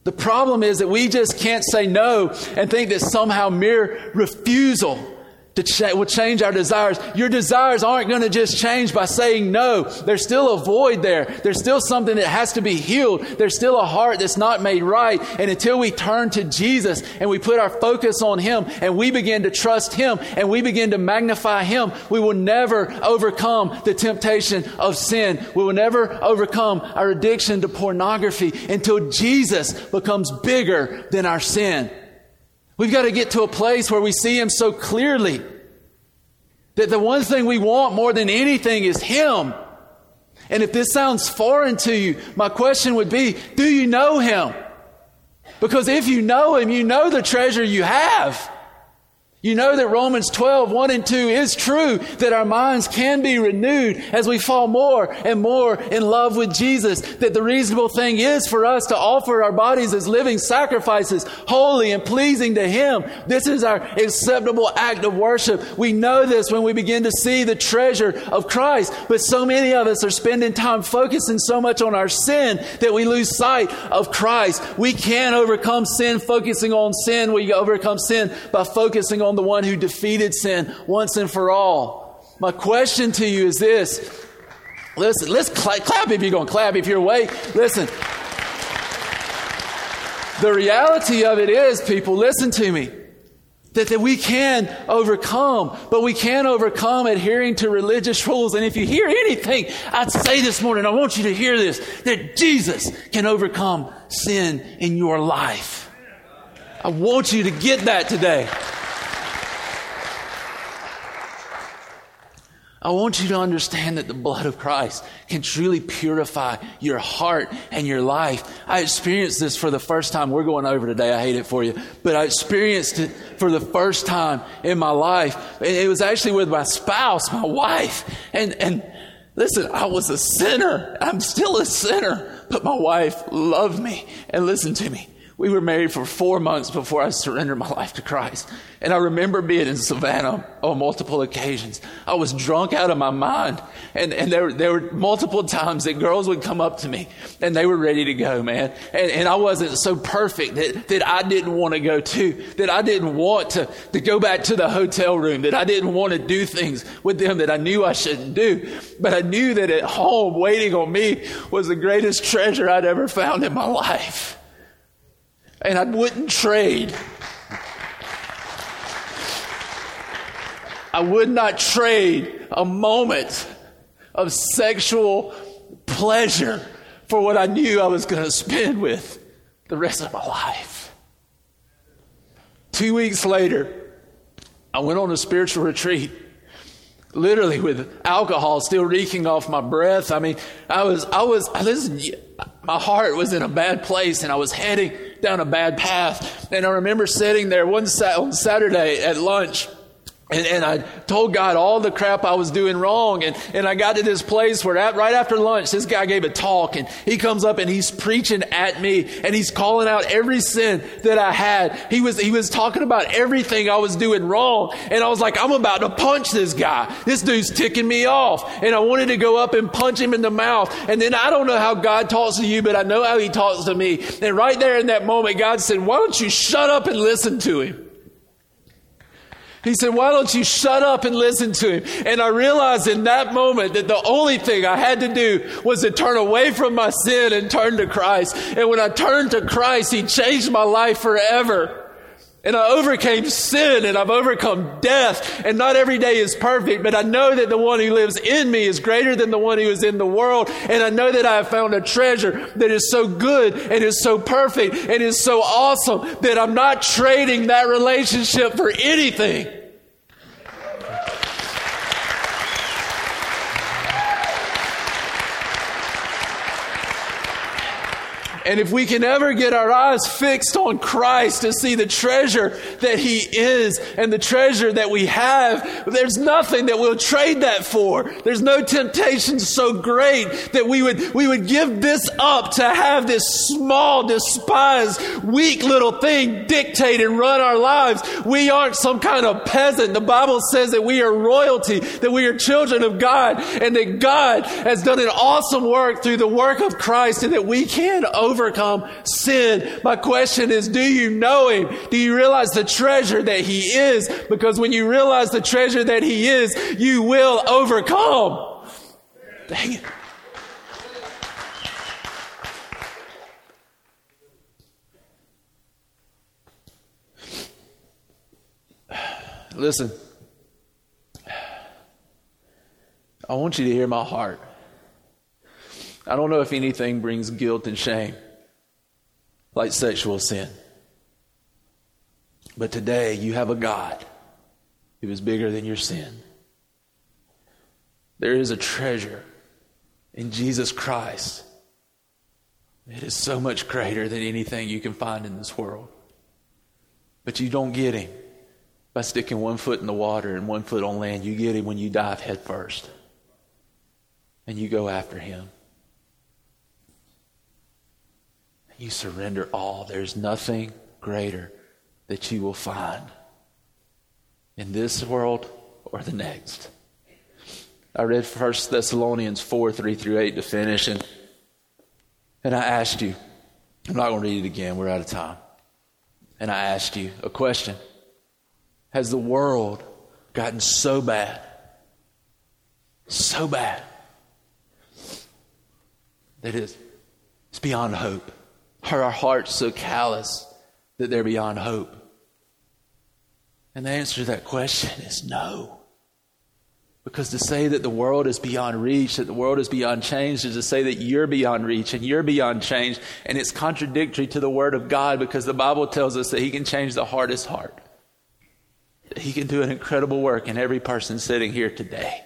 The problem is that we just can't say no and think that somehow mere refusal to ch- will change our desires. Your desires aren't going to just change by saying no. There's still a void there. There's still something that has to be healed. There's still a heart that's not made right. And until we turn to Jesus and we put our focus on Him and we begin to trust Him and we begin to magnify Him, we will never overcome the temptation of sin. We will never overcome our addiction to pornography until Jesus becomes bigger than our sin. We've got to get to a place where we see Him so clearly that the one thing we want more than anything is Him. And if this sounds foreign to you, my question would be Do you know Him? Because if you know Him, you know the treasure you have. You know that Romans 12, 1 and 2 is true, that our minds can be renewed as we fall more and more in love with Jesus. That the reasonable thing is for us to offer our bodies as living sacrifices, holy and pleasing to Him. This is our acceptable act of worship. We know this when we begin to see the treasure of Christ. But so many of us are spending time focusing so much on our sin that we lose sight of Christ. We can overcome sin focusing on sin. We overcome sin by focusing on on the one who defeated sin once and for all. My question to you is this. Listen, let's cl- clap if you're going to clap. If you're awake, listen. The reality of it is, people, listen to me, that, that we can overcome, but we can overcome adhering to religious rules. And if you hear anything I'd say this morning, I want you to hear this, that Jesus can overcome sin in your life. I want you to get that today. I want you to understand that the blood of Christ can truly purify your heart and your life. I experienced this for the first time. We're going over today. I hate it for you, but I experienced it for the first time in my life. It was actually with my spouse, my wife. And, and listen, I was a sinner. I'm still a sinner, but my wife loved me and listened to me. We were married for four months before I surrendered my life to Christ. And I remember being in Savannah on multiple occasions. I was drunk out of my mind. And, and there, there were multiple times that girls would come up to me and they were ready to go, man. And, and I wasn't so perfect that, that I didn't want to go too, that I didn't want to, to go back to the hotel room, that I didn't want to do things with them that I knew I shouldn't do. But I knew that at home waiting on me was the greatest treasure I'd ever found in my life and I wouldn't trade. I would not trade a moment of sexual pleasure for what I knew I was going to spend with the rest of my life. Two weeks later, I went on a spiritual retreat, literally with alcohol still reeking off my breath. I mean, I was, I was, listen, my heart was in a bad place and I was heading down a bad path. And I remember sitting there one on Saturday at lunch and, and, I told God all the crap I was doing wrong. And, and I got to this place where at, right after lunch, this guy gave a talk and he comes up and he's preaching at me and he's calling out every sin that I had. He was, he was talking about everything I was doing wrong. And I was like, I'm about to punch this guy. This dude's ticking me off. And I wanted to go up and punch him in the mouth. And then I don't know how God talks to you, but I know how he talks to me. And right there in that moment, God said, why don't you shut up and listen to him? He said, Why don't you shut up and listen to him? And I realized in that moment that the only thing I had to do was to turn away from my sin and turn to Christ. And when I turned to Christ, He changed my life forever. And I overcame sin and I've overcome death. And not every day is perfect, but I know that the one who lives in me is greater than the one who is in the world. And I know that I have found a treasure that is so good and is so perfect and is so awesome that I'm not trading that relationship for anything. And if we can ever get our eyes fixed on Christ to see the treasure that He is and the treasure that we have, there's nothing that we'll trade that for. There's no temptation so great that we would, we would give this up to have this small, despised, weak little thing dictate and run our lives. We aren't some kind of peasant. The Bible says that we are royalty, that we are children of God, and that God has done an awesome work through the work of Christ and that we can overcome sin. My question is, do you know Him? Do you realize the treasure that He is? Because when you realize the treasure that He is, you will overcome. Dang it. Listen, I want you to hear my heart. I don't know if anything brings guilt and shame like sexual sin. But today you have a God who is bigger than your sin. There is a treasure in Jesus Christ. It is so much greater than anything you can find in this world. But you don't get him by sticking one foot in the water and one foot on land. You get him when you dive head first. And you go after him. You surrender all. There's nothing greater that you will find in this world or the next. I read 1 Thessalonians 4 3 through 8 to finish, and, and I asked you, I'm not going to read it again, we're out of time. And I asked you a question Has the world gotten so bad? So bad that it's, it's beyond hope? Are our hearts so callous that they're beyond hope? And the answer to that question is no. Because to say that the world is beyond reach, that the world is beyond change, is to say that you're beyond reach and you're beyond change. And it's contradictory to the Word of God because the Bible tells us that He can change the hardest heart. He can do an incredible work in every person sitting here today.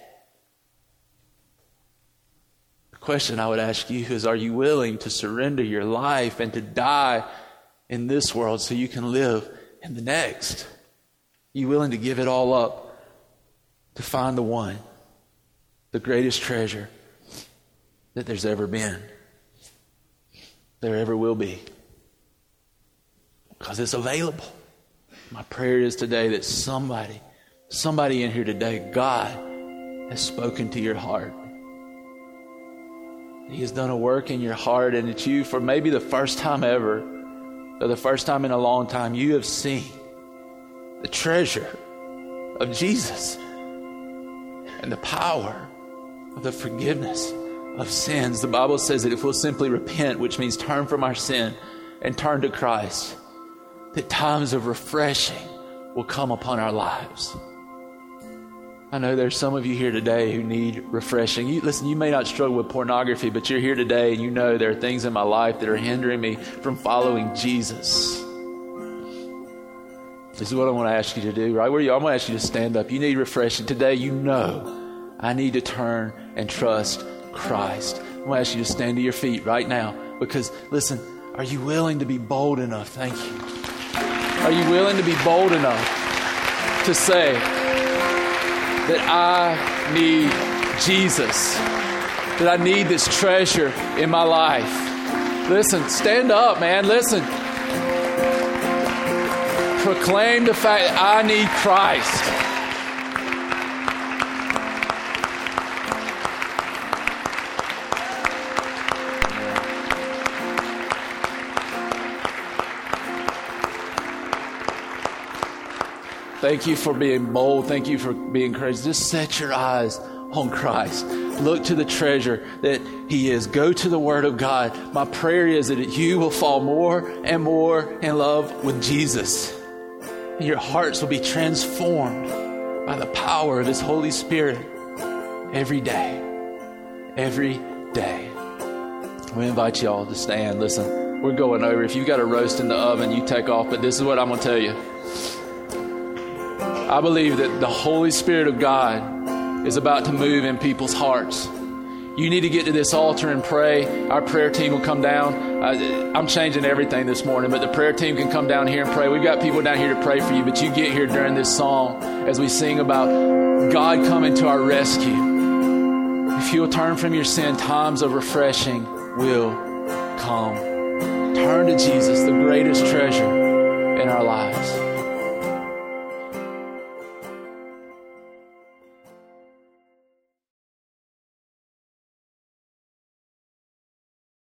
The question I would ask you is Are you willing to surrender your life and to die in this world so you can live in the next? Are you willing to give it all up? to find the one, the greatest treasure that there's ever been, there ever will be. Because it's available. My prayer is today that somebody, somebody in here today, God has spoken to your heart. He has done a work in your heart, and it's you for maybe the first time ever, or the first time in a long time, you have seen the treasure of Jesus and the power of the forgiveness of sins. The Bible says that if we'll simply repent, which means turn from our sin and turn to Christ, that times of refreshing will come upon our lives. I know there's some of you here today who need refreshing. You, listen, you may not struggle with pornography, but you're here today and you know there are things in my life that are hindering me from following Jesus. This is what I want to ask you to do, right where you are. I'm going to ask you to stand up. You need refreshing. Today, you know I need to turn and trust Christ. I'm going to ask you to stand to your feet right now because, listen, are you willing to be bold enough? Thank you. Are you willing to be bold enough to say that I need Jesus, that I need this treasure in my life? Listen, stand up, man. Listen proclaim the fact that I need Christ. Thank you for being bold. Thank you for being courageous. Just set your eyes on Christ. Look to the treasure that He is. Go to the Word of God. My prayer is that you will fall more and more in love with Jesus and your hearts will be transformed by the power of His Holy Spirit every day. Every day. We invite you all to stand. Listen, we're going over. If you've got a roast in the oven, you take off. But this is what I'm going to tell you. I believe that the Holy Spirit of God is about to move in people's hearts. You need to get to this altar and pray. Our prayer team will come down. I'm changing everything this morning, but the prayer team can come down here and pray. We've got people down here to pray for you, but you get here during this song as we sing about God coming to our rescue. If you'll turn from your sin, times of refreshing will come. Turn to Jesus.